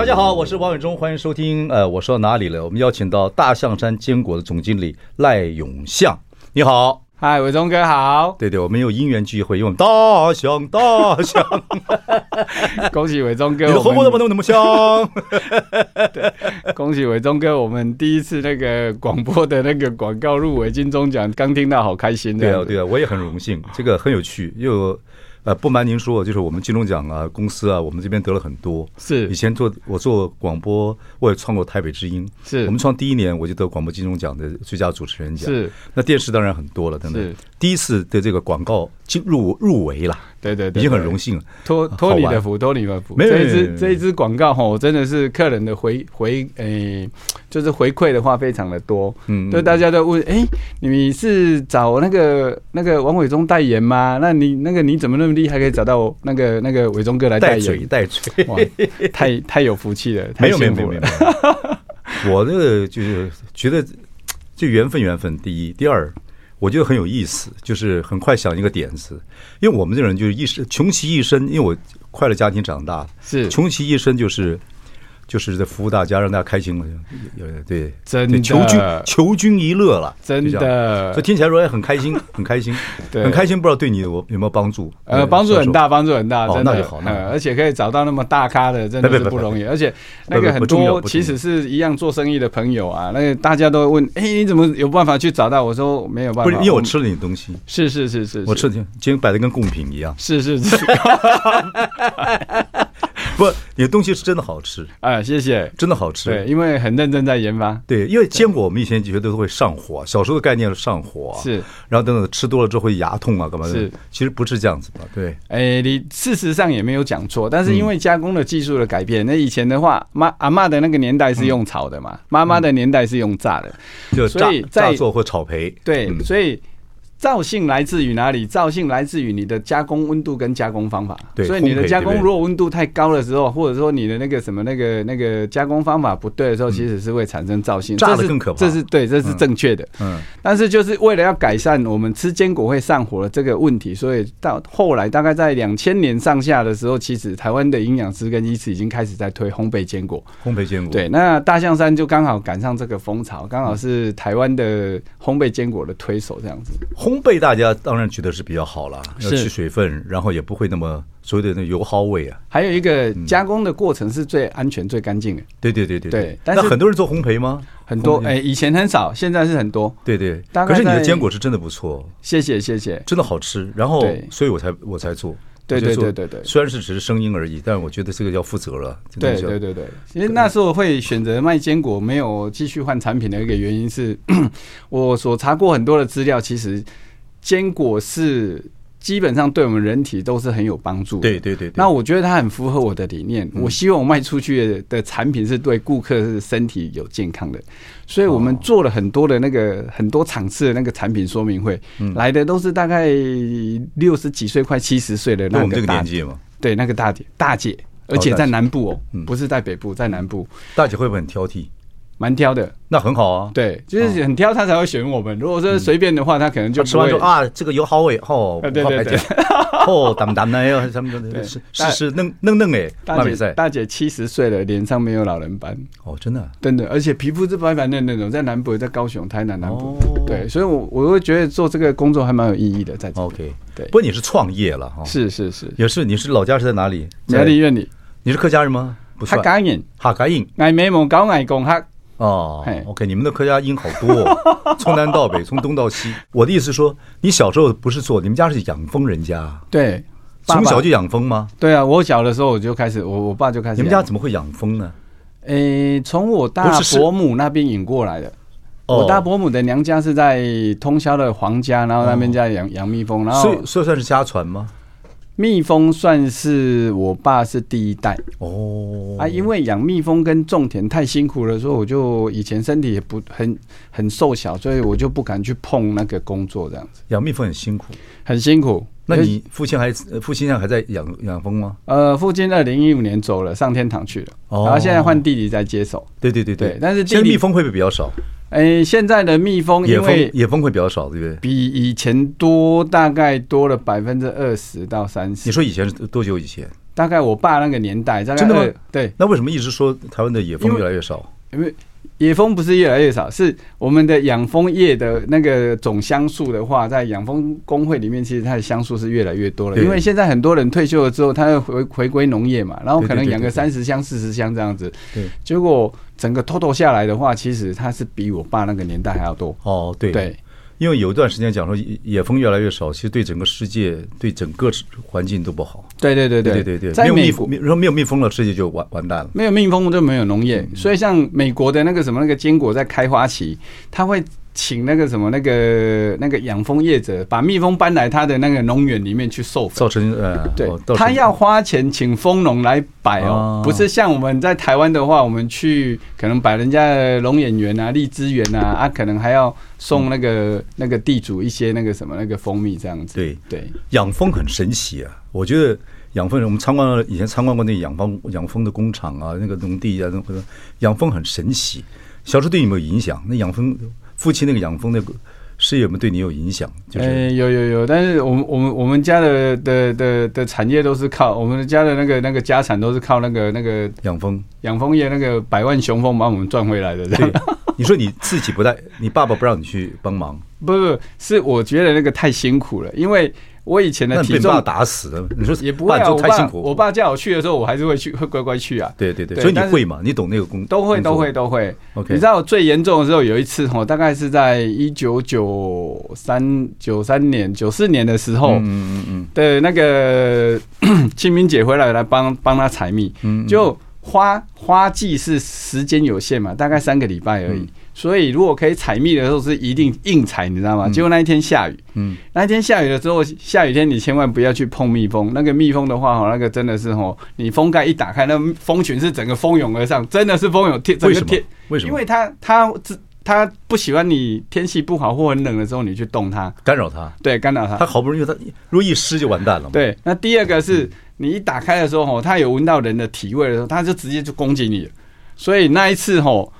大家好，我是王伟忠，欢迎收听。呃，我说到哪里了？我们邀请到大象山坚果的总经理赖永相，你好，嗨，伟忠哥好。对对，我们有因缘聚会，因为大象大象，恭喜伟忠哥，你的红火怎么那么香？恭喜伟忠哥，我们第一次那个广播的那个广告入围金钟奖，刚听到好开心。对啊，对啊，我也很荣幸，这个很有趣，又。呃，不瞒您说，就是我们金钟奖啊，公司啊，我们这边得了很多。是以前做我做广播，我也创过台北之音。是我们创第一年，我就得广播金钟奖的最佳主持人奖。是那电视当然很多了，等等。第一次的这个广告进入入围了。对对对，已经很荣幸了，托托你的福，托你的福。没有这一支这一支广告哈，我真的是客人的回回诶，就是回馈的话非常的多。嗯，就大家都问，哎，你是找那个那个王伟忠代言吗？那你那个你怎么那么厉害，可以找到那个那个伟忠哥来代言？代锤，哇，太太有福气了，没有没有没有没有。我这个就是觉得，这缘分缘分第一，第二。我觉得很有意思，就是很快想一个点子，因为我们这人就是一生穷其一生，因为我快乐家庭长大，是穷其一生就是。就是在服务大家，让大家开心了，对，真的求君求君一乐了，真的，所以听起来说也很开心，很开心，很开心。不知道对你有有没有帮助？呃，帮助很大，帮助很大，真的。那就好，那而且可以找到那么大咖的，真的是不容易。而且那个很多其实是一样做生意的朋友啊，那个大家都会问，哎，你怎么有办法去找到？我说没有办法，因为我吃了你的东西，是是是是，我吃的今天摆的跟贡品一样，是是是。不，你的东西是真的好吃啊！谢谢，真的好吃。对，因为很认真在研发。对，因为坚果我们以前觉得都会上火，小时候的概念是上火，是。然后等等吃多了之后会牙痛啊，干嘛的？是，其实不是这样子的。对，哎，你事实上也没有讲错，但是因为加工的技术的改变，那以前的话，妈阿妈的那个年代是用炒的嘛，妈妈的年代是用炸的，就炸炸做或炒培。对，所以。造性来自于哪里？造性来自于你的加工温度跟加工方法。对，所以你的加工如果温度太高的时候，或者说你的那个什么那个那个加工方法不对的时候，其实是会产生造性。炸的更可怕。这是对，这是正确的。嗯。但是就是为了要改善我们吃坚果会上火的这个问题，所以到后来大概在两千年上下的时候，其实台湾的营养师跟医师已经开始在推烘焙坚果。烘焙坚果。对，那大象山就刚好赶上这个风潮，刚好是台湾的烘焙坚果的推手这样子。烘焙大家。当然觉得是比较好了，要去水分，然后也不会那么所谓的那油耗味啊。还有一个加工的过程是最安全、最干净的。对对对对对。但是很多人做烘焙吗？很多哎，以前很少，现在是很多。对对。可是你的坚果是真的不错，谢谢谢谢，真的好吃。然后，所以我才我才做。对对对对对。虽然是只是声音而已，但我觉得这个要负责了。对对对对。其实那时候会选择卖坚果，没有继续换产品的一个原因是，我所查过很多的资料，其实。坚果是基本上对我们人体都是很有帮助的。对对对。那我觉得它很符合我的理念。我希望我卖出去的产品是对顾客是身体有健康的，所以我们做了很多的那个很多场次的那个产品说明会，来的都是大概六十几岁快七十岁的那个这个年纪嘛。对，那个大姐大姐，而且在南部哦，不是在北部，在南部。大姐会不会很挑剔？蛮挑的，那很好啊。对，就是很挑，他才会选我们。如果说随便的话，他可能就吃完说啊，这个油好味哦，对 对对，哦，淡淡的，要什么的，是是是嫩嫩嫩哎。大姐大姐七十岁了，脸上没有老人斑哦，真的真的，而且皮肤是白白嫩嫩的。在南部，在高雄、台南南部，对，所以我我会觉得做这个工作还蛮有意义的。在 OK，对，不过你是创业了哈，是是是，也是。你是老家是在哪里？苗栗院里。你是客家人吗？不是，客家人，客家人，爱美梦搞爱共学。哦，OK，你们的客家音好多，哦，从南到北，从东到西。我的意思是说，你小时候不是做，你们家是养蜂人家，对，从小就养蜂吗？对啊，我小的时候我就开始，我我爸就开始。你们家怎么会养蜂呢？诶，从我大伯母那边引过来的。我大伯母的娘家是在通宵的皇家，然后那边家养养蜜蜂，然后所以所以算是家传吗？蜜蜂算是我爸是第一代哦啊，因为养蜜蜂跟种田太辛苦了，所以我就以前身体也不很很瘦小，所以我就不敢去碰那个工作这样子。养蜜蜂很辛苦，很辛苦。那你父亲还父亲现在还在养养蜂吗？呃，父亲二零一五年走了，上天堂去了，哦、然后现在换弟弟在接手。对对对对，对但是现在蜜蜂会不会比较少？哎、欸，现在的蜜蜂因为野蜂野蜂会比较少，对不对？比以前多，大概多了百分之二十到三十。你说以前是多久以前？大概我爸那个年代，大概真的吗？对。那为什么一直说台湾的野蜂越来越少？因为野蜂不是越来越少，是我们的养蜂业的那个总箱数的话，在养蜂工会里面，其实它的箱数是越来越多了。因为现在很多人退休了之后，他要回回归农业嘛，然后可能养个三十箱、四十箱这样子。对，结果整个 total 下来的话，其实它是比我爸那个年代还要多。哦，对对。因为有一段时间讲说野蜂越来越少，其实对整个世界、对整个环境都不好。对对对对对对对，没有蜜蜂，如果没有蜜蜂了，世界就完完蛋了。没有蜜蜂就没有农业，所以像美国的那个什么那个坚果在开花期，它会。请那个什么那个那个养蜂业者把蜜蜂搬来他的那个农园里面去授粉，造成呃，对，他要花钱请蜂农来摆哦，不是像我们在台湾的话，我们去可能摆人家的龙眼园啊、荔枝园啊，啊，可能还要送那个那个地主一些那个什么那个蜂蜜这样子。对对，养蜂很神奇啊，我觉得养蜂，我们参观了以前参观过那养蜂养蜂的工厂啊，那个农地啊，那个养蜂很神奇。小时候对你有没有影响？那养蜂。父亲那个养蜂的事业有没有对你有影响？就是、欸、有有有，但是我们我们我们家的的的的产业都是靠我们家的那个那个家产都是靠那个那个养蜂养蜂业那个百万雄蜂把我们赚回来的。对，你说你自己不带，你爸爸不让你去帮忙？不不，是我觉得那个太辛苦了，因为。我以前的体重打死了，你说也不会啊。太辛苦。我爸叫我去的时候，我还是会去，会 乖乖去啊。对对对，所以你会嘛？你懂那个工都会都会都会。OK，你知道我最严重的时候有一次哈，大概是在一九九三九三年九四年的时候，嗯嗯嗯的那个 清明节回来来帮帮他采蜜，就花花季是时间有限嘛，大概三个礼拜而已。所以，如果可以采蜜的时候是一定硬采，你知道吗？结果那一天下雨，嗯，那一天下雨的时候，下雨天你千万不要去碰蜜蜂。那个蜜蜂的话，哈，那个真的是哈，你蜂盖一打开，那蜂群是整个蜂拥而上，真的是蜂拥天，整个贴。为什么？因为它它它不喜欢你天气不好或很冷的时候你去动它，干扰它。对，干扰它。它好不容易它如果一湿就完蛋了嘛。对，那第二个是你一打开的时候，吼，它有闻到人的体味的时候，它就直接就攻击你。所以那一次，吼。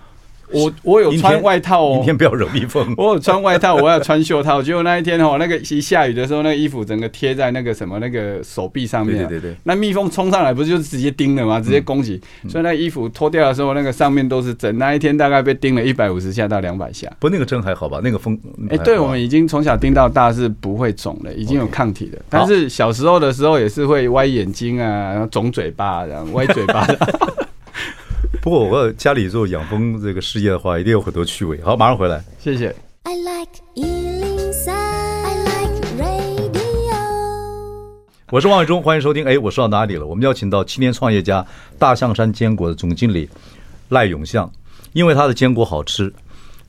我我有穿外套哦，明天不要惹蜜蜂。我有穿外套，我要穿袖套。结果那一天哦，那个一下雨的时候，那个衣服整个贴在那个什么那个手臂上面。对对对。那蜜蜂冲上来，不是就直接叮了吗？直接攻击。所以那衣服脱掉的时候，那个上面都是针。那一天大概被叮了一百五十下到两百下。不，那个针还好吧？那个蜂。哎，对，我们已经从小叮到大是不会肿的，已经有抗体了。但是小时候的时候也是会歪眼睛啊，然后肿嘴巴这样，歪嘴巴。不过我家里做养蜂这个事业的话，一定有很多趣味。好，马上回来。谢谢。I like 103, I like radio。我是王伟忠，欢迎收听。哎，我说到哪里了？我们邀请到青年创业家大象山坚果的总经理赖永向，因为他的坚果好吃。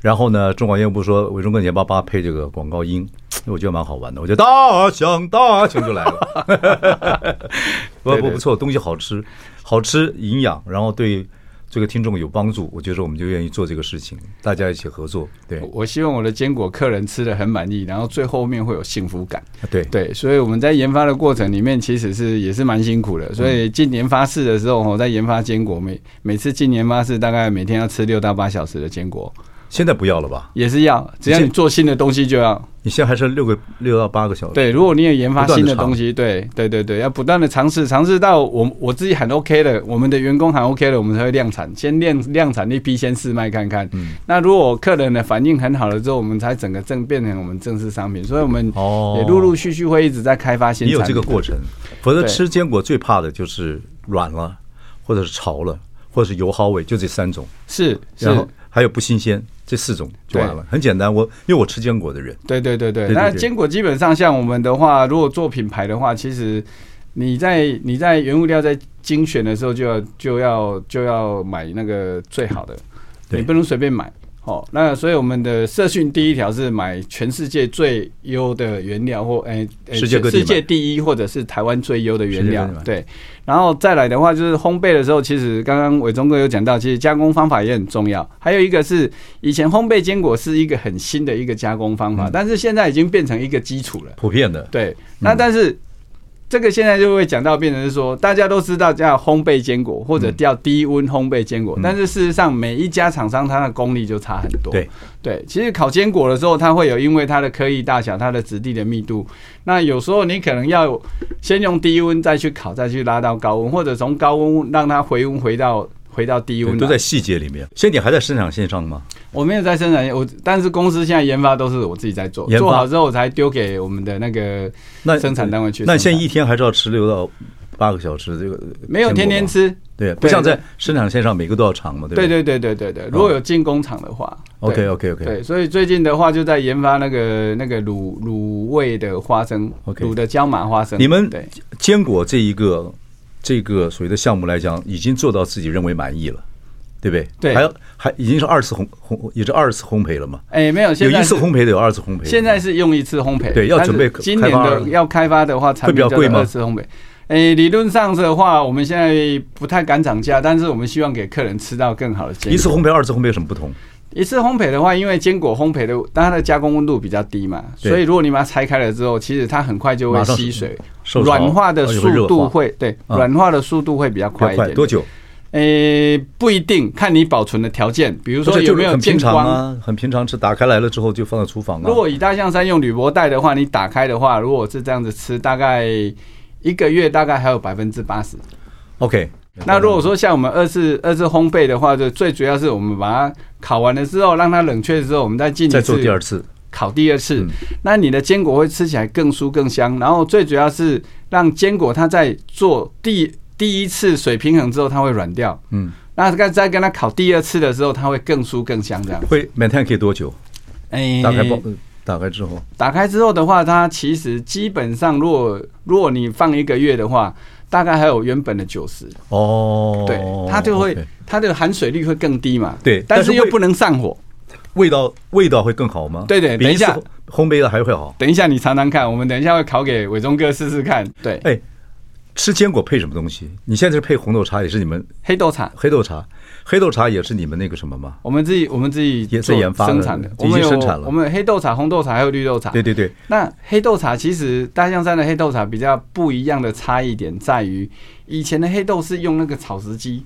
然后呢，中广业务部说伟忠哥，你要帮他配这个广告音？我觉得蛮好玩的。我觉得大象大象就来了。不不不错，东西好吃，好吃营养，然后对。这个听众有帮助，我觉得我们就愿意做这个事情，大家一起合作。对，我希望我的坚果客人吃得很满意，然后最后面会有幸福感。对对，所以我们在研发的过程里面其实是也是蛮辛苦的。所以进研发室的时候，我在研发坚果，每每次进研发室大概每天要吃六到八小时的坚果。现在不要了吧？也是要，只要你做新的东西就要。你现在还剩六个六到八个小时。对，如果你有研发新的东西，对对对对，要不断的尝试，尝试到我我自己喊 OK 了，我们的员工喊 OK 了，我们才会量产。先量量产一批，先试卖看看。嗯。那如果客人的反应很好了之后，我们才整个正变成我们正式商品。所以我们哦，也陆陆续续会一直在开发新产品。也有这个过程，否则吃坚果最怕的就是软了，或者是潮了，或者是油耗味，就这三种。是，然后还有不新鲜。这四种就完了，很简单。我因为我吃坚果的人，对对对对。那坚果基本上像我们的话，如果做品牌的话，其实你在你在原物料在精选的时候，就要就要就要买那个最好的，你不能随便买。哦，那所以我们的社训第一条是买全世界最优的原料，或诶，世界世界第一，或者是台湾最优的原料。对，然后再来的话，就是烘焙的时候，其实刚刚伟忠哥有讲到，其实加工方法也很重要。还有一个是以前烘焙坚果是一个很新的一个加工方法，但是现在已经变成一个基础了，普遍的。对，那但是。这个现在就会讲到变成是说，大家都知道叫烘焙坚果或者叫低温烘焙坚果，但是事实上每一家厂商它的功力就差很多。对对，其实烤坚果的时候，它会有因为它的颗粒大小、它的质地的密度，那有时候你可能要先用低温再去烤，再去拉到高温，或者从高温让它回温回到。回到低温，都在细节里面。现在你还在生产线上吗？我没有在生产线，我但是公司现在研发都是我自己在做，做好之后我才丢给我们的那个那生产单位去。那现在一天还是要吃六到八个小时？这个没有天天吃，对，不像在生产线上每个都要长嘛，对对对对对对。如果有进工厂的话，OK OK OK。对，所以最近的话就在研发那个那个卤卤味的花生，卤的椒麻花生。你们坚果这一个。这个所谓的项目来讲，已经做到自己认为满意了，对不对？对，还有还已经是二次烘烘，也是二次烘焙了嘛？哎，没有，现在有一次烘焙的，有二次烘焙。现在是用一次烘焙，对，要准备今年的要开发的话，会比较贵吗？二次烘焙，哎，理论上的话，我们现在不太敢涨价，但是我们希望给客人吃到更好的。一次烘焙、二次烘焙有什么不同？一次烘焙的话，因为坚果烘焙的，它的加工温度比较低嘛，所以如果你把它拆开了之后，其实它很快就会吸水，软化的速度会对软化的速度会比较快一点。多久？诶，不一定，看你保存的条件，比如说有没有见光啊？很平常吃，打开来了之后就放在厨房啊。如果以大象山用铝箔袋的话，你打开的话，如果是这样子吃，大概一个月大概还有百分之八十。OK。那如果说像我们二次二次烘焙的话，就最主要是我们把它烤完了之后，让它冷却之后，我们再进再做第二次烤第二次。那你的坚果会吃起来更酥更香。然后最主要是让坚果它在做第第一次水平衡之后，它会软掉。嗯，那再再跟它烤第二次的时候，它会更酥更香。这样会每天可以多久？哎，打开包打开之后，打开之后的话，它其实基本上，如果如果你放一个月的话。大概还有原本的九十哦，对，它就会它的含水率会更低嘛，对，但是又不能上火，味道味道会更好吗？对对，等一下烘焙的还会好，等一下你尝尝看，我们等一下会烤给伟忠哥试试看，对，哎，吃坚果配什么东西？你现在是配红豆茶，也是你们黑豆茶，黑豆茶。黑豆茶也是你们那个什么吗？我们自己我们自己也是研发生产的，已经生产了。我们黑豆茶、红豆茶还有绿豆茶。对对对。那黑豆茶其实大象山的黑豆茶比较不一样的差异点在于，以前的黑豆是用那个炒食机。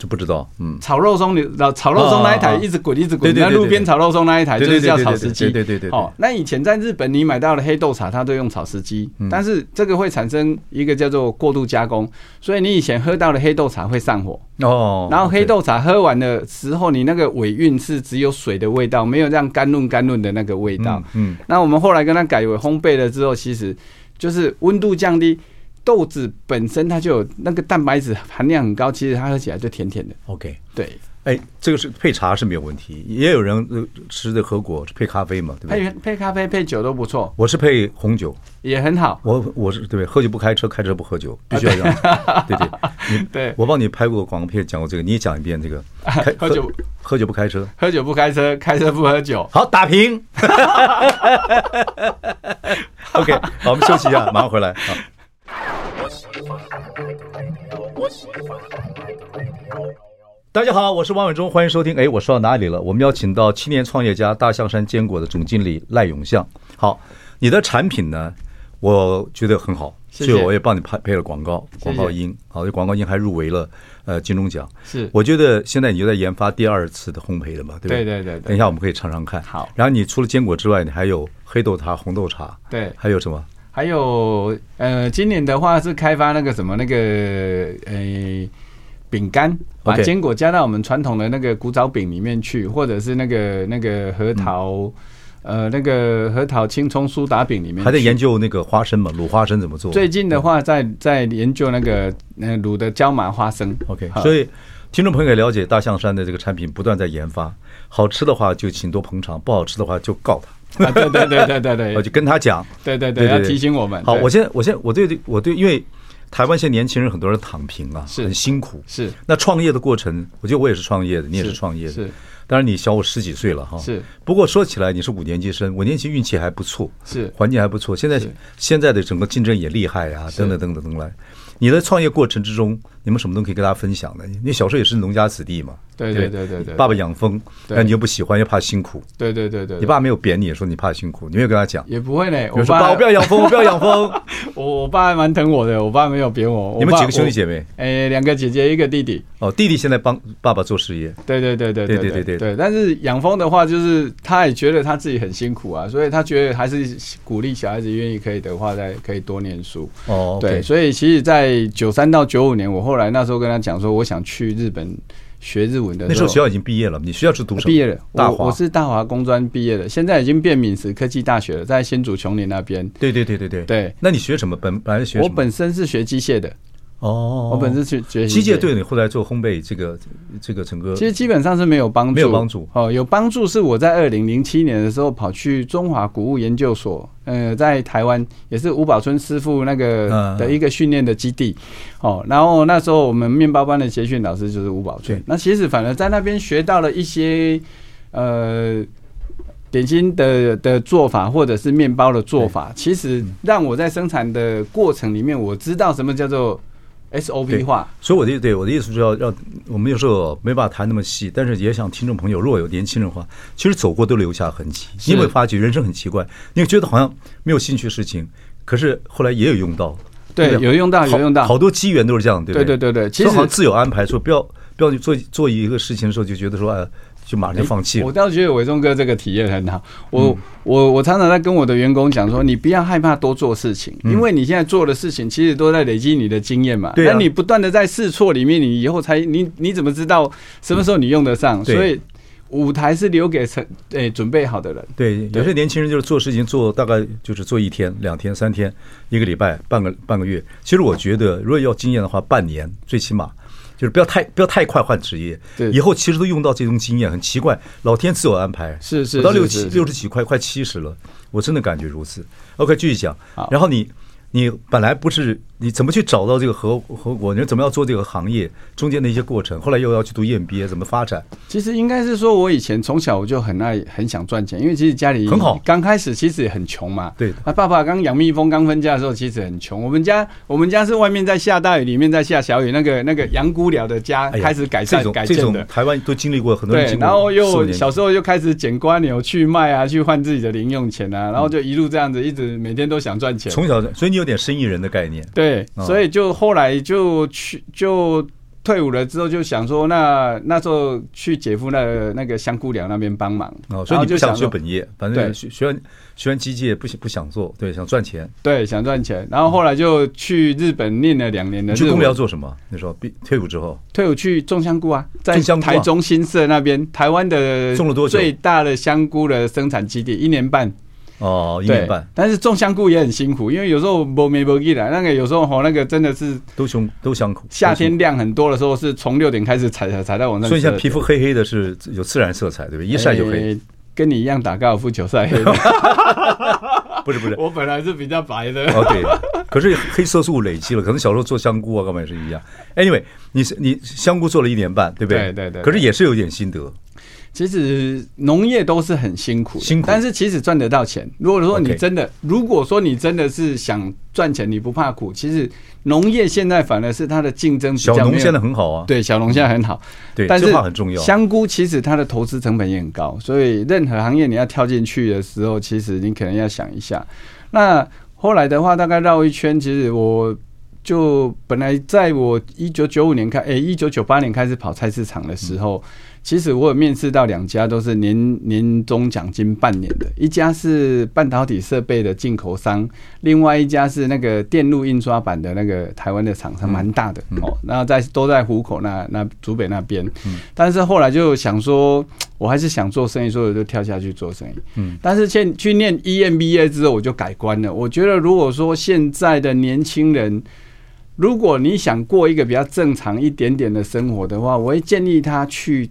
就不知道，嗯，炒肉松，你老炒肉松那一台一直滚一直滚，那路边炒肉松那一台就是叫炒食机，对对对。哦，那以前在日本你买到的黑豆茶，它都用炒食机，但是这个会产生一个叫做过度加工，所以你以前喝到的黑豆茶会上火哦。然后黑豆茶喝完的时候，你那个尾韵是只有水的味道，没有这样甘润甘润的那个味道。嗯，那我们后来跟它改为烘焙了之后，其实就是温度降低。豆子本身它就有那个蛋白质含量很高，其实它喝起来就甜甜的。OK，对，哎，这个是配茶是没有问题，也有人吃的喝果配咖啡嘛，对不对？配配咖啡配酒都不错。我是配红酒也很好。我我是对，喝酒不开车，开车不喝酒，必须要这样。对对，你 对我帮你拍过广告片，讲过这个，你也讲一遍这个。喝酒喝酒不开车，喝酒不开车，开车不喝酒。好，打平。OK，好，我们休息一下，马上回来。好。大家好，我是王伟忠，欢迎收听。哎，我说到哪里了？我们邀请到青年创业家大象山坚果的总经理赖永相。好，你的产品呢，我觉得很好，所以我也帮你拍配了广告，广告音。好，这广告音还入围了呃金钟奖。是，我觉得现在你就在研发第二次的烘焙了嘛，对不对？对对对。等一下我们可以尝尝看。好。然后你除了坚果之外，你还有黑豆茶、红豆茶。对。还有什么？还有呃，今年的话是开发那个什么那个呃饼干，把坚果加到我们传统的那个古早饼里面去，或者是那个那个核桃呃那个核桃青葱苏打饼里面。还在研究那个花生嘛，卤花生怎么做？最近的话在在研究那个呃卤的椒麻花生。OK，所以听众朋友也了解大象山的这个产品不断在研发，好吃的话就请多捧场，不好吃的话就告他。啊，对对对对对对，我就跟他讲，对对对，要提醒我们。好，我现在我现在我对我对，因为台湾现在年轻人很多人躺平啊，是很辛苦。是那创业的过程，我觉得我也是创业的，你也是创业的。是，当然你小我十几岁了哈。是，不过说起来，你是五年级生，五年级运气还不错，是环境还不错。现在现在的整个竞争也厉害啊，等等等等等来。你的创业过程之中，你们什么都可以跟大家分享的？你小时候也是农家子弟嘛？对对对对对。爸爸养蜂，但你又不喜欢，又怕辛苦。对对对对。你爸没有扁你说你怕辛苦，你没有跟他讲？也不会呢。我说爸，我不要养蜂，我不要养蜂。我我爸还蛮疼我的，我爸没有扁我。你们几个兄弟姐妹？哎，两个姐姐，一个弟弟。哦，弟弟现在帮爸爸做事业。对对对对对对对对对。但是养蜂的话，就是他也觉得他自己很辛苦啊，所以他觉得还是鼓励小孩子愿意可以的话，再可以多念书。哦。对，所以其实，在九三到九五年，我后来那时候跟他讲说，我想去日本学日文的时候。那时候学校已经毕业了，你学校是读什么？毕业了，大华，我是大华工专毕业的，现在已经变敏实科技大学了，在新竹琼林那边。对对对对对对。那你学什么？本本来学？我本身是学机械的。哦，我本身去学机械，对你后来做烘焙这个这个整个，其实基本上是没有帮助，没有帮助。哦，有帮助是我在二零零七年的时候跑去中华谷物研究所，呃，在台湾也是吴宝春师傅那个的一个训练的基地。哦，然后那时候我们面包班的协训老师就是吴宝春。那其实反而在那边学到了一些呃点心的的做法，或者是面包的做法，其实让我在生产的过程里面，我知道什么叫做。SOP 化，所以我的对我的意思是要让我们有时候没办法谈那么细，但是也想听众朋友，如果有年轻人的话，其实走过都留下痕迹。你会发觉人生很奇怪？你觉得好像没有兴趣的事情，可是后来也有用到。对，有用到，有用到，好多机缘都是这样，对不对？对对对对，其实好像自有安排，说不要不要去做做一个事情的时候，就觉得说哎。就马上放弃了。我倒觉得伟忠哥这个体验很好。我我我常常在跟我的员工讲说，你不要害怕多做事情，因为你现在做的事情其实都在累积你的经验嘛。那你不断的在试错里面，你以后才你你怎么知道什么时候你用得上？所以舞台是留给成诶准备好的人。对，有些年轻人就是做事情做大概就是做一天、两天、三天、一个礼拜、半个半个月。其实我觉得，如果要经验的话，半年最起码。就是不要太不要太快换职业，对，以后其实都用到这种经验，很奇怪，老天自有安排。是是，我到六七六十几快，快七十了，我真的感觉如此。OK，继续讲，然后你。你本来不是你怎么去找到这个合合伙？你怎么要做这个行业？中间的一些过程，后来又要去读 EMBA，怎么发展？其实应该是说，我以前从小我就很爱很想赚钱，因为其实家里很好，刚开始其实也很穷嘛。对，啊，爸爸刚养蜜蜂刚分家的时候，其实很穷。我们家我们家是外面在下大雨，里面在下小雨，那个那个杨姑寮的家开始改善改建的。台湾都经历过很多对，然后又小时候就开始捡瓜牛去卖啊，去换自己的零用钱啊，然后就一路这样子，一直每天都想赚钱。从小，所以你有点生意人的概念。概念对，所以就后来就去就退伍了之后，就想说那那时候去姐夫那个那个香菇寮那边帮忙哦，所以你就想学本业，反正学学完学完机械不想不想做，对，想赚钱，对，想赚钱，然后后来就去日本念了两年的。你去工寮做什么？那时候退伍之后，退伍去种香菇啊，在台中新社那边，台湾的种了多久？最大的香菇的生产基地，一年半。哦，一年半，但是种香菇也很辛苦，因为有时候不没没起来，那个有时候吼，那个真的是都凶都香苦。夏天量很多的时候，是从六点开始采采采到晚上。所以像皮肤黑黑的，是有自然色彩，对不对？一晒就黑。跟你一样打高尔夫球晒黑的。不是不是，我本来是比较白的。哦对，可是黑色素累积了，可能小时候做香菇啊，干嘛也是一样。Anyway，你是你香菇做了一年半，对不对？对对对。可是也是有点心得。其实农业都是很辛苦，辛苦，但是其实赚得到钱。如果说你真的，如果说你真的是想赚钱，你不怕苦，其实农业现在反而是它的竞争比较。小农现在很好啊，对，小农现在很好，对，但是很重要。香菇其实它的投资成本也很高，所以任何行业你要跳进去的时候，其实你可能要想一下。那后来的话，大概绕一圈，其实我就本来在我一九九五年开，诶，一九九八年开始跑菜市场的时候。其实我有面试到两家，都是年年终奖金半年的。一家是半导体设备的进口商，另外一家是那个电路印刷板的那个台湾的厂商，蛮大的哦。然后在都在湖口那那竹北那边。但是后来就想说，我还是想做生意，所以我就跳下去做生意。嗯。但是去去念 EMBA 之后，我就改观了。我觉得如果说现在的年轻人，如果你想过一个比较正常一点点的生活的话，我会建议他去。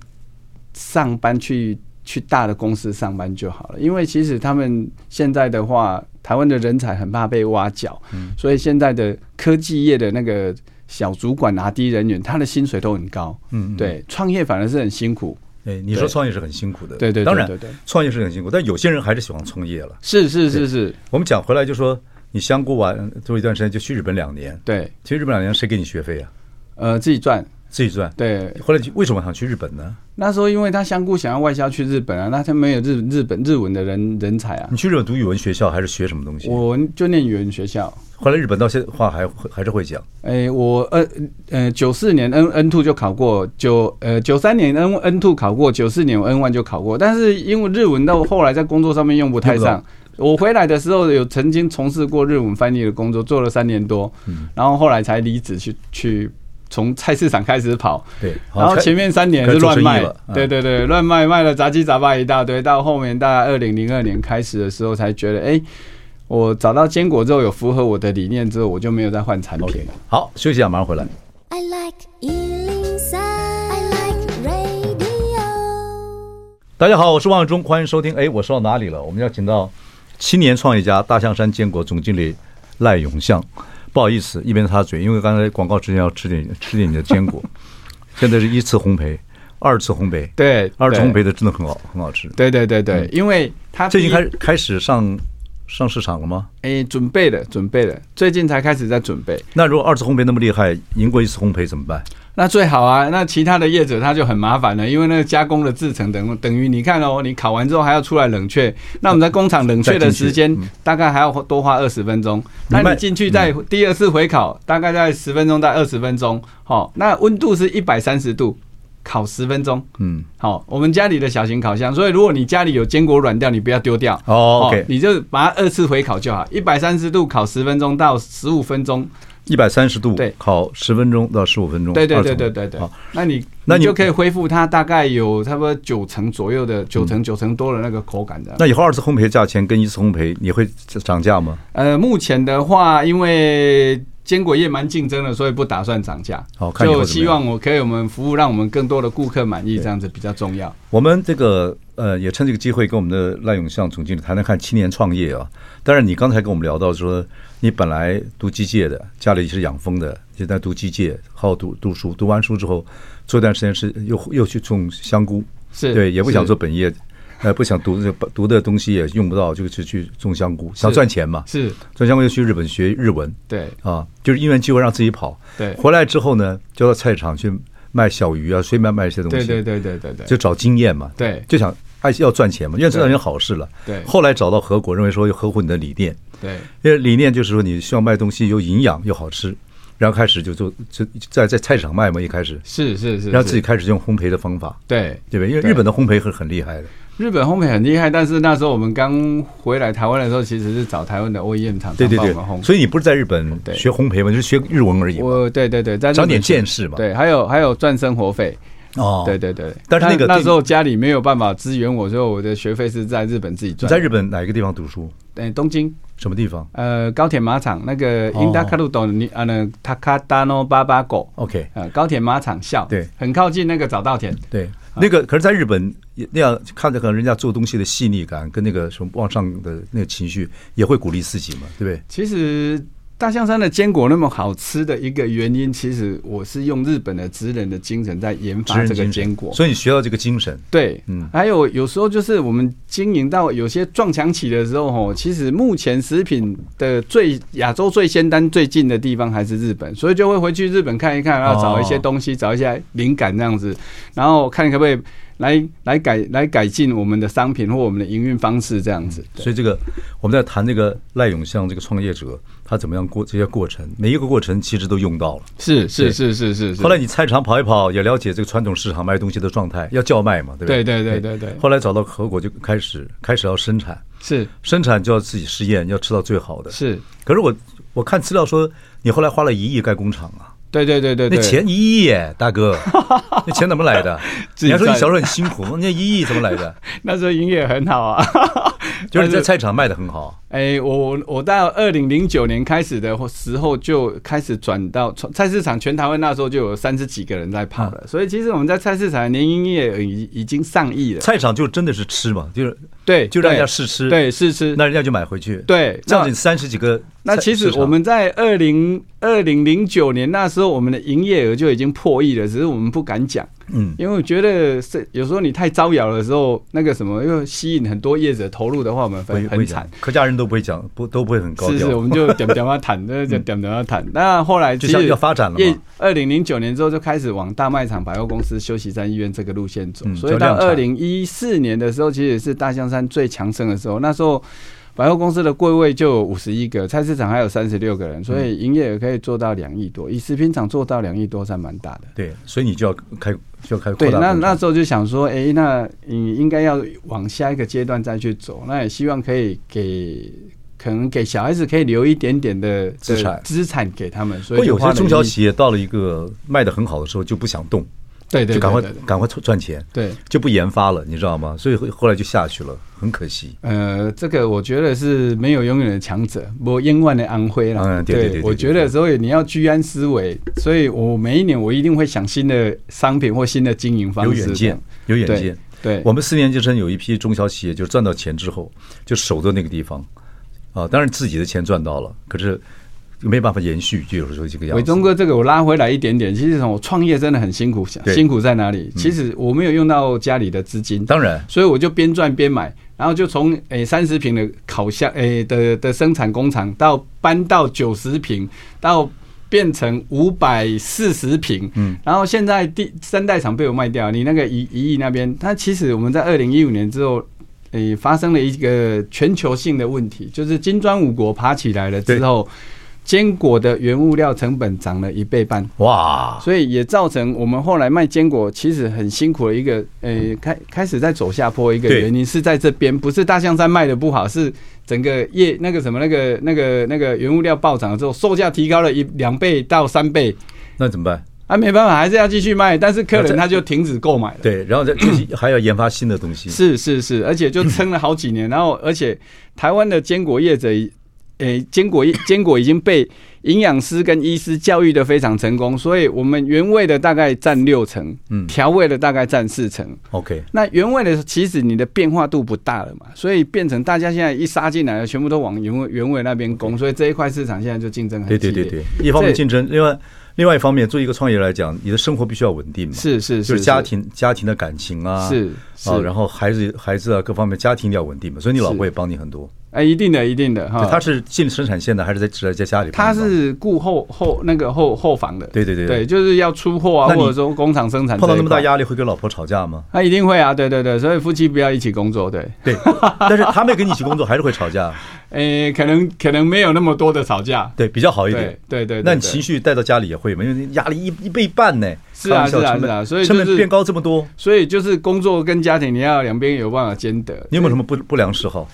上班去去大的公司上班就好了，因为其实他们现在的话，台湾的人才很怕被挖角，嗯，所以现在的科技业的那个小主管拿低人员，他的薪水都很高，嗯，嗯对，创业反而是很辛苦。哎，你说创业是很辛苦的，对对，当然，创业是很辛苦，但有些人还是喜欢创业了。是是是是，我们讲回来就说，你香菇完做一段时间，就去日本两年。对，去日本两年，谁给你学费啊？呃，自己赚。自己赚，对。后来为什么想去日本呢？那时候因为他香菇想要外销去日本啊，那他没有日日本日文的人人才啊。你去日本读语文学校还是学什么东西？我就念语文学校。后来日本到现在话还还是会讲。哎，我呃呃九四年 N N two 就考过，九呃九三年 N N two 考过，九四年 N one 就考过，但是因为日文到后来在工作上面用不太上。我回来的时候有曾经从事过日文翻译的工作，做了三年多，然后后来才离职去去。从菜市场开始跑，对，然后前面三年是乱卖，对对对，乱卖卖了杂七杂八一大堆，到后面大概二零零二年开始的时候，才觉得，哎，我找到坚果之后有符合我的理念之后，我就没有再换产品了。好，休息一下，马上回来。I like 103, I like radio。大家好，我是王伟忠，欢迎收听。哎，我说到哪里了？我们要请到青年创业家大象山坚果总经理赖永相。不好意思，一边擦嘴，因为刚才广告之前要吃点吃点你的坚果。现在是一次烘焙，二次烘焙，对，二次烘焙的真的很好，很好吃。对对对对，因为它最近开开始上上市场了吗？哎，准备的，准备的，最近才开始在准备。那如果二次烘焙那么厉害，赢过一次烘焙怎么办？那最好啊，那其他的业者他就很麻烦了，因为那个加工的制成等等于你看哦，你烤完之后还要出来冷却，那我们在工厂冷却的时间大概还要多花二十分钟。那你进去再第二次回烤，大概在十分钟到二十分钟，好，那温度是一百三十度，烤十分钟。嗯，好，我们家里的小型烤箱，所以如果你家里有坚果软掉，你不要丢掉哦，OK，你就把它二次回烤就好，一百三十度烤十分钟到十五分钟。一百三十度，对，烤十分钟到十五分钟，对对对对对对。好，那你那你就可以恢复它大概有差不多九成左右的九成九成多的那个口感的。那以后二次烘焙价钱跟一次烘焙你会涨价吗？呃，目前的话，因为坚果业蛮竞争的，所以不打算涨价。好，就希望我可以我们服务让我们更多的顾客满意，这样子比较重要。我们这个呃，也趁这个机会跟我们的赖永相总经理谈谈看青年创业啊。当然，你刚才跟我们聊到说。你本来读机械的，家里是养蜂的，现在读机械，好好读读书。读完书之后，做一段时间是又又去种香菇，是对，也不想做本业，呃，不想读这读的东西也用不到，就去去种香菇，想赚钱嘛。是种香菇又去日本学日文，对啊，就是因缘机会让自己跑。对，回来之后呢，就到菜场去卖小鱼啊，随便卖一些东西。对对对对对对，就找经验嘛。对，就想爱要赚钱嘛，因为这件好事了。对，后来找到合伙，认为说要合伙你的理念。对，因为理念就是说，你希望卖东西有营养又好吃，然后开始就做，就在在菜市场卖嘛。一开始是是是，然后自己开始用烘焙的方法，对对不对？因为日本的烘焙是很厉害的，日本烘焙很厉害。但是那时候我们刚回来台湾的时候，其实是找台湾的 OEM 厂商帮我们烘。所以你不是在日本学烘焙嘛，就是学日文而已。我对对对，在长点见识嘛。对，还有还有赚生活费。哦，对对对，但是那个那时候家里没有办法支援我，所以我的学费是在日本自己赚。在日本哪一个地方读书？对，东京。什么地方？呃，高铁马场那个 Indakarudo 你啊那 Takadano 八八狗。OK，呃，高铁马场校，对，很靠近那个早稻田。对，那个可是在日本那样看着可能人家做东西的细腻感跟那个什么往上的那个情绪，也会鼓励自己嘛，对不对？其实。大象山的坚果那么好吃的一个原因，其实我是用日本的职人的精神在研发这个坚果，所以你学到这个精神。对，嗯，还有有时候就是我们经营到有些撞墙期的时候，吼，其实目前食品的最亚洲最先端最近的地方还是日本，所以就会回去日本看一看，然后找一些东西，找一些灵感这样子，然后看可不可以。来来改来改进我们的商品或我们的营运方式这样子，所以这个我们在谈这个赖永相这个创业者，他怎么样过这些过程，每一个过程其实都用到了。是是是是是。后来你菜场跑一跑，也了解这个传统市场卖东西的状态，要叫卖嘛，对不对？对对对对对。后来找到合伙就开始开始要生产，是生产就要自己试验，要吃到最好的。是。可是我我看资料说，你后来花了一亿盖工厂啊。对对对对，那钱一亿耶，大哥。那钱怎么来的？你还说你小时候很辛苦，那一亿怎么来的？那时候营业很好啊，就是在 菜场卖的很好。哎，我我到二零零九年开始的时候就开始转到菜市场，全台湾那时候就有三十几个人在跑了，所以其实我们在菜市场年营业额已已经上亿了。菜场就真的是吃嘛，就是对，就让人家试吃，对，试吃，那人家就买回去，对，这样子三十几个。那其实我们在二零二零零九年那时候，我们的营业额就已经破亿了，只是我们不敢讲。嗯，因为我觉得是有时候你太招摇的时候，那个什么，又吸引很多业者投入的话，我们很很惨。客家人都不会讲，不都不会很高调。是是，我们就点点要谈，就点点要谈。那后来就是要发展了嘛。二零零九年之后就开始往大卖场、百货公司、休息站、医院这个路线走。所以到二零一四年的时候，其实也是大象山最强盛的时候。那时候。百货公司的柜位就有五十一个，菜市场还有三十六个人，所以营业额可以做到两亿多。以食品厂做到两亿多，算蛮大的。对，所以你就要开，就要开。对，那那时候就想说，哎、欸，那你应该要往下一个阶段再去走。那也希望可以给，可能给小孩子可以留一点点的资产，资产给他们。所以有些中小企业到了一个卖的很好的时候，就不想动。对对，就赶快赶快赚钱，对，就不研发了，你知道吗？所以后来就下去了，很可惜。呃，这个我觉得是没有永远的强者，我永远的安徽了。嗯，对对对，我觉得所以你要居安思危，所以我每一年我一定会想新的商品或新的经营方式。有远见，有远见。对，我们四年级生有一批中小企业，就赚到钱之后就守在那个地方啊，当然自己的钱赚到了，可是。没办法延续，就有时候这个样子。伟忠哥，这个我拉回来一点点。其实从我创业真的很辛苦，辛苦在哪里？其实我没有用到家里的资金，当然，所以我就边赚边买，然后就从诶三十平的烤箱诶的的生产工厂，到搬到九十平，到变成五百四十平，嗯，然后现在第三代厂被我卖掉，你那个一一亿那边，它其实我们在二零一五年之后，诶发生了一个全球性的问题，就是金砖五国爬起来了之后。坚果的原物料成本涨了一倍半，哇！所以也造成我们后来卖坚果其实很辛苦的一个，呃，开开始在走下坡。一个原因是在这边，不是大象山卖的不好，是整个业那个什么那个那个那个原物料暴涨了之后，售价提高了一两倍到三倍，那怎么办？啊，没办法，还是要继续卖，但是客人他就停止购买了。对，然后再继续 还要研发新的东西。是是是，而且就撑了好几年，然后而且台湾的坚果业者。诶，坚果坚果已经被营养师跟医师教育的非常成功，所以我们原味的大概占六成，嗯，调味的大概占四成。OK，那原味的其实你的变化度不大了嘛，所以变成大家现在一杀进来了，全部都往原味原味那边攻，所以这一块市场现在就竞争很激烈。对对对对，一方面竞争，另外。另外一方面，作为一个创业来讲，你的生活必须要稳定嘛，是是是，就是家庭家庭的感情啊，是啊，然后孩子孩子啊各方面家庭要稳定嘛，所以你老婆也帮你很多，哎，一定的一定的哈。他是进生产线的还是在在在家里？他是顾后后那个后后房的，对对对对，就是要出货啊，或者说工厂生产。碰到那么大压力会跟老婆吵架吗？他一定会啊，对对对，所以夫妻不要一起工作，对对，但是他没跟你一起工作还是会吵架。诶，可能可能没有那么多的吵架，对，比较好一点。对对，那你情绪带到家里也会嘛？因为压力一一倍半呢。是啊是啊是啊，所以成本变高这么多，所以就是工作跟家庭你要两边有办法兼得。你有没有什么不不良嗜好？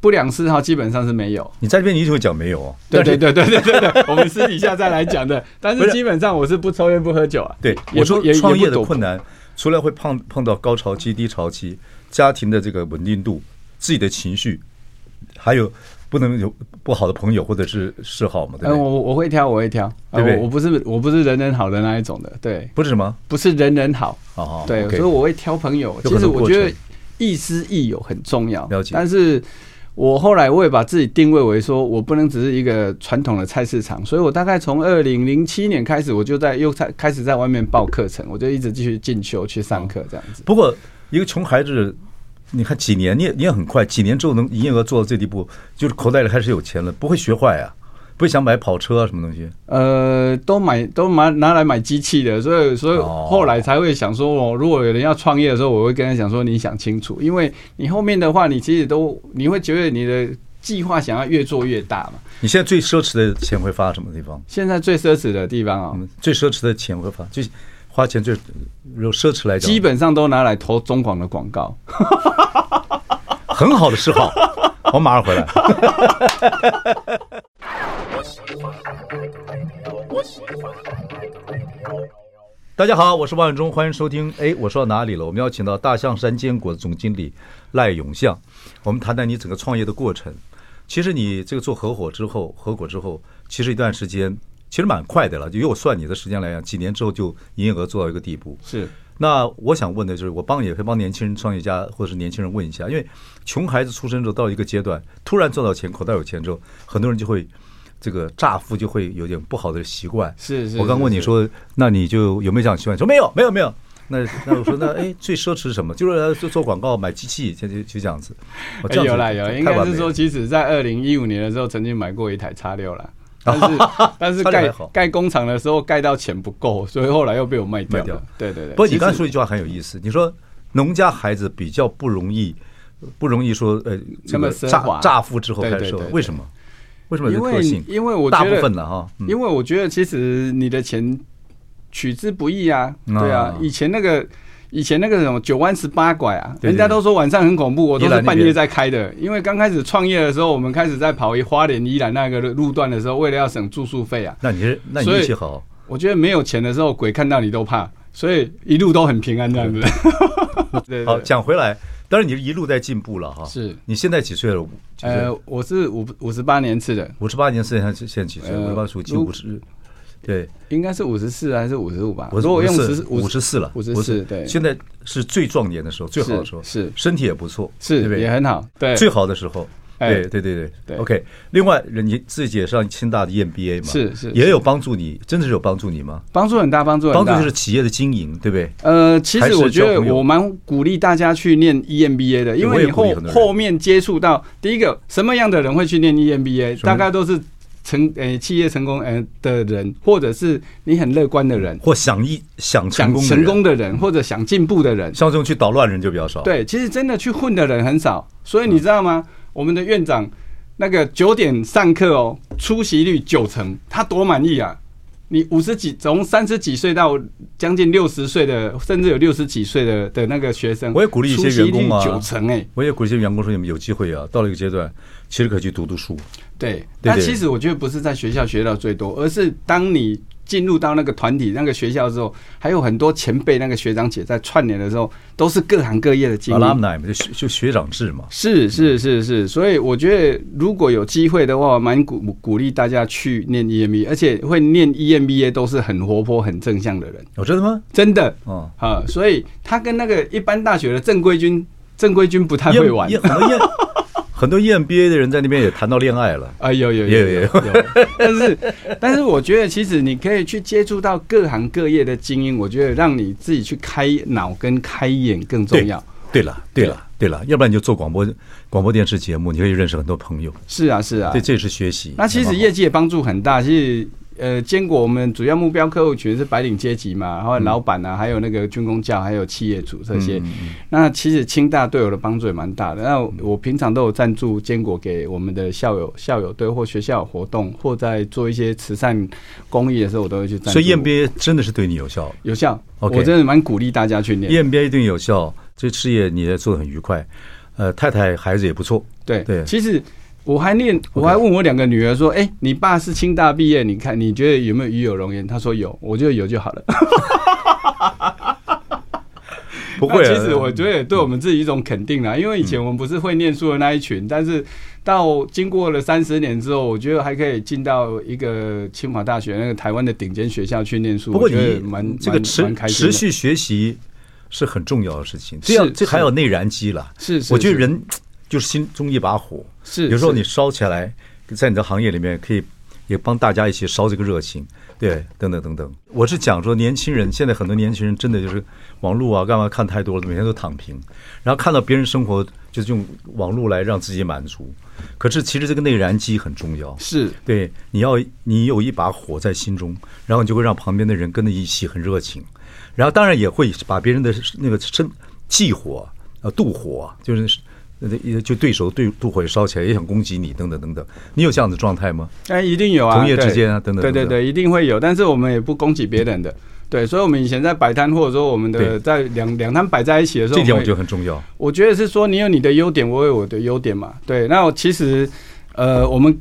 不良嗜好基本上是没有。你在这边你就会讲没有哦。对对对对对对对，我们私底下再来讲的。但是基本上我是不抽烟不喝酒啊。对，我说创业的困难，除了会碰碰到高潮期、低潮期，家庭的这个稳定度、自己的情绪，还有。不能有不好的朋友或者是嗜好嘛？对，我我会挑，我会挑，对不对？我不是我不是人人好的那一种的，对。不是什么？不是人人好。哦，对，所以我会挑朋友。其实我觉得亦师亦友很重要。了解。但是我后来我也把自己定位为说，我不能只是一个传统的菜市场，所以我大概从二零零七年开始，我就在又在开始在外面报课程，我就一直继续进修去上课这样子。不过一个穷孩子。你看几年，你也你也很快，几年之后能营业额做到这地步，就是口袋里开始有钱了，不会学坏呀，不会想买跑车啊什么东西。呃，都买都买拿来买机器的，所以所以后来才会想说，哦，如果有人要创业的时候，我会跟他讲说，你想清楚，因为你后面的话，你其实都你会觉得你的计划想要越做越大嘛。你现在最奢侈的钱会花什么地方？现在最奢侈的地方啊、哦，最奢侈的钱会花，就花钱最有奢侈来讲，基本上都拿来投中广的广告。很好的嗜好，我马上回来。大家好，我是王永忠，欢迎收听。哎，我说到哪里了？我们邀请到大象山坚果的总经理赖永相，我们谈谈你整个创业的过程。其实你这个做合伙之后，合伙之后，其实一段时间其实蛮快的了。就以我算你的时间来讲，几年之后就营业额做到一个地步。是。那我想问的就是，我帮也可以帮年轻人创业家或者是年轻人问一下，因为穷孩子出生之后到一个阶段，突然赚到钱，口袋有钱之后，很多人就会。这个乍富就会有点不好的习惯。是是，我刚问你说，那你就有没有这样习惯？说没有，没有，没有。那那我说那哎，最奢侈是什么？就是做做广告买机器，就就就这样子。有啦有，应该是说，其实在二零一五年的时候，曾经买过一台叉六了，但是 但是盖盖工厂的时候盖到钱不够，所以后来又被我卖掉了。对对对。不过你刚才说一句话很有意思，你说农家孩子比较不容易，不容易说呃，这个乍乍富之后开始收，为什么？为什么？因为因为大部分的哈，因为我觉得其实你的钱取之不易啊，对啊。以前那个以前那个什么九弯十八拐啊，人家都说晚上很恐怖，我都是半夜在开的。因为刚开始创业的时候，我们开始在跑一花莲宜兰那个路段的时候，为了要省住宿费啊。那你是那你运气好。我觉得没有钱的时候，鬼看到你都怕，所以一路都很平安这样子。好，讲回来。当然，你是一路在进步了哈。是，你现在几岁了？呃，我是五五十八年次的。五十八年次，现在现在几岁？五十八属鸡，五十。对，应该是五十四还是五十五吧？我说我用十五十四了，五十四。对，现在是最壮年的时候，最好的时候，是身体也不错，是也很好。对，最好的时候。对对对对对，OK。另外，你自己也上清大的 EMBA 嘛？是是，也有帮助你，真的是有帮助你吗？帮助很大，帮助很大。帮助就是企业的经营，对不对？呃，其实我觉得我蛮鼓励大家去念 EMBA 的，因为你后后面接触到第一个什么样的人会去念 EMBA，大概都是成呃企业成功呃的人，或者是你很乐观的人，或想一想成功成功的人，或者想进步的人。像这种去捣乱的人就比较少。对，其实真的去混的人很少，所以你知道吗？我们的院长。那个九点上课哦，出席率九成，他多满意啊！你五十几，从三十几岁到将近六十岁的，甚至有六十几岁的的那个学生，我也鼓励一些员工啊，九成哎，我也鼓励一些员工说，你们有机会啊，到了一个阶段，其实可以去读读书。对，但其实我觉得不是在学校学到最多，而是当你。进入到那个团体、那个学校之后，还有很多前辈、那个学长姐在串联的时候，都是各行各业的经验。Alumni 就就学长制嘛。是是是是，所以我觉得如果有机会的话，蛮鼓鼓励大家去念 EMBA，而且会念 EMBA 都是很活泼、很正向的人。有真的吗？真的。哦，啊，所以他跟那个一般大学的正规军、正规军不太会玩。很多 EMBA 的人在那边也谈到恋爱了啊，有有有有有，但是但是我觉得其实你可以去接触到各行各业的精英，我觉得让你自己去开脑跟开眼更重要。对了对了对了，要不然你就做广播广播电视节目，你可以认识很多朋友。是啊是啊，对，这也是学习。那其实业绩也帮助很大，其实。呃，坚果我们主要目标客户群是白领阶级嘛，然后老板啊，还有那个军工教，还有企业主这些。那其实清大对我的帮助也蛮大的。那我平常都有赞助坚果给我们的校友，校友队或学校有活动，或在做一些慈善公益的时候，我都会去赞助。所以 EMBA 真的是对你有效？有效。Okay. 我真的蛮鼓励大家去念 EMBA 一定有效。这事业你也做的很愉快，呃，太太孩子也不错。对对，其实。我还念，我还问我两个女儿说：“哎，你爸是清大毕业，你看你觉得有没有与有荣焉？”她说有，我觉得有就好了。不会，其实我觉得也对我们自己一种肯定啦，因为以前我们不是会念书的那一群，但是到经过了三十年之后，我觉得还可以进到一个清华大学那个台湾的顶尖学校去念书。不过你蛮这个持持续学习是很重要的事情，这样这还有内燃机了。是，我觉得人。就是心中一把火，是有时候你烧起来，在你的行业里面可以也帮大家一起烧这个热情，对，等等等等。我是讲说，年轻人现在很多年轻人真的就是网络啊，干嘛看太多了，每天都躺平，然后看到别人生活就是用网络来让自己满足。可是其实这个内燃机很重要，是对，你要你有一把火在心中，然后你就会让旁边的人跟着一起很热情，然后当然也会把别人的那个生忌火啊、妒火啊，就是。那就对手对妒火也烧起来，也想攻击你，等等等等。你有这样的状态吗？哎，一定有啊，同业之间啊，等等。对对对，一定会有。但是我们也不攻击别人的。对，所以，我们以前在摆摊，或者说我们的在两两摊摆在一起的时候，这点我觉得很重要。我觉得是说，你有你的优点，我有我的优点嘛。对，那我其实呃，我们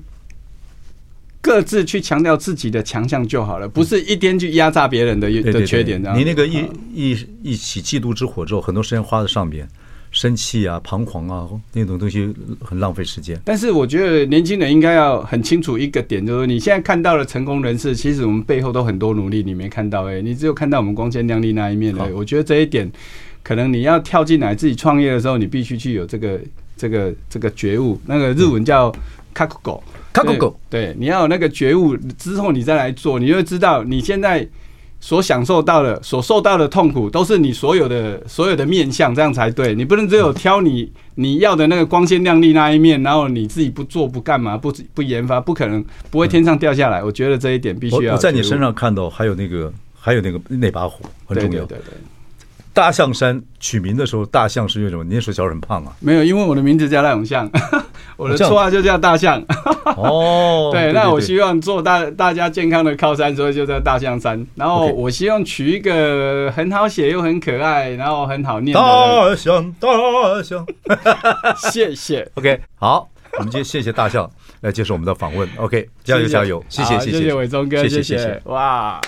各自去强调自己的强项就好了，不是一天去压榨别人的的缺点。你那个一一一起嫉妒之火之后，很多时间花在上面。生气啊，彷徨啊，那种东西很浪费时间。但是我觉得年轻人应该要很清楚一个点，就是你现在看到的成功人士，其实我们背后都很多努力，你没看到哎、欸，你只有看到我们光鲜亮丽那一面的。我觉得这一点，可能你要跳进来自己创业的时候，你必须去有这个这个这个觉悟。那个日文叫卡库狗，卡库狗，对，你要有那个觉悟之后，你再来做，你就会知道你现在。所享受到的、所受到的痛苦，都是你所有的、所有的面相，这样才对。你不能只有挑你你要的那个光鲜亮丽那一面，然后你自己不做、不干嘛、不不研发，不可能不会天上掉下来。我觉得这一点必须要。我在你身上看到还有那个，还有那个那把火很重要。对对对。大象山取名的时候，大象是因为什么？你那时候小时候很胖啊？没有，因为我的名字叫赖永象，我的绰号就叫大象。哦，对，那我希望做大大家健康的靠山，所以就叫大象山。然后我希望取一个很好写又很可爱，然后很好念的大象，大象。谢谢。OK，好，我们今天谢谢大象来接受我们的访问。OK，加油加油，谢谢谢谢伟忠哥，谢谢哇。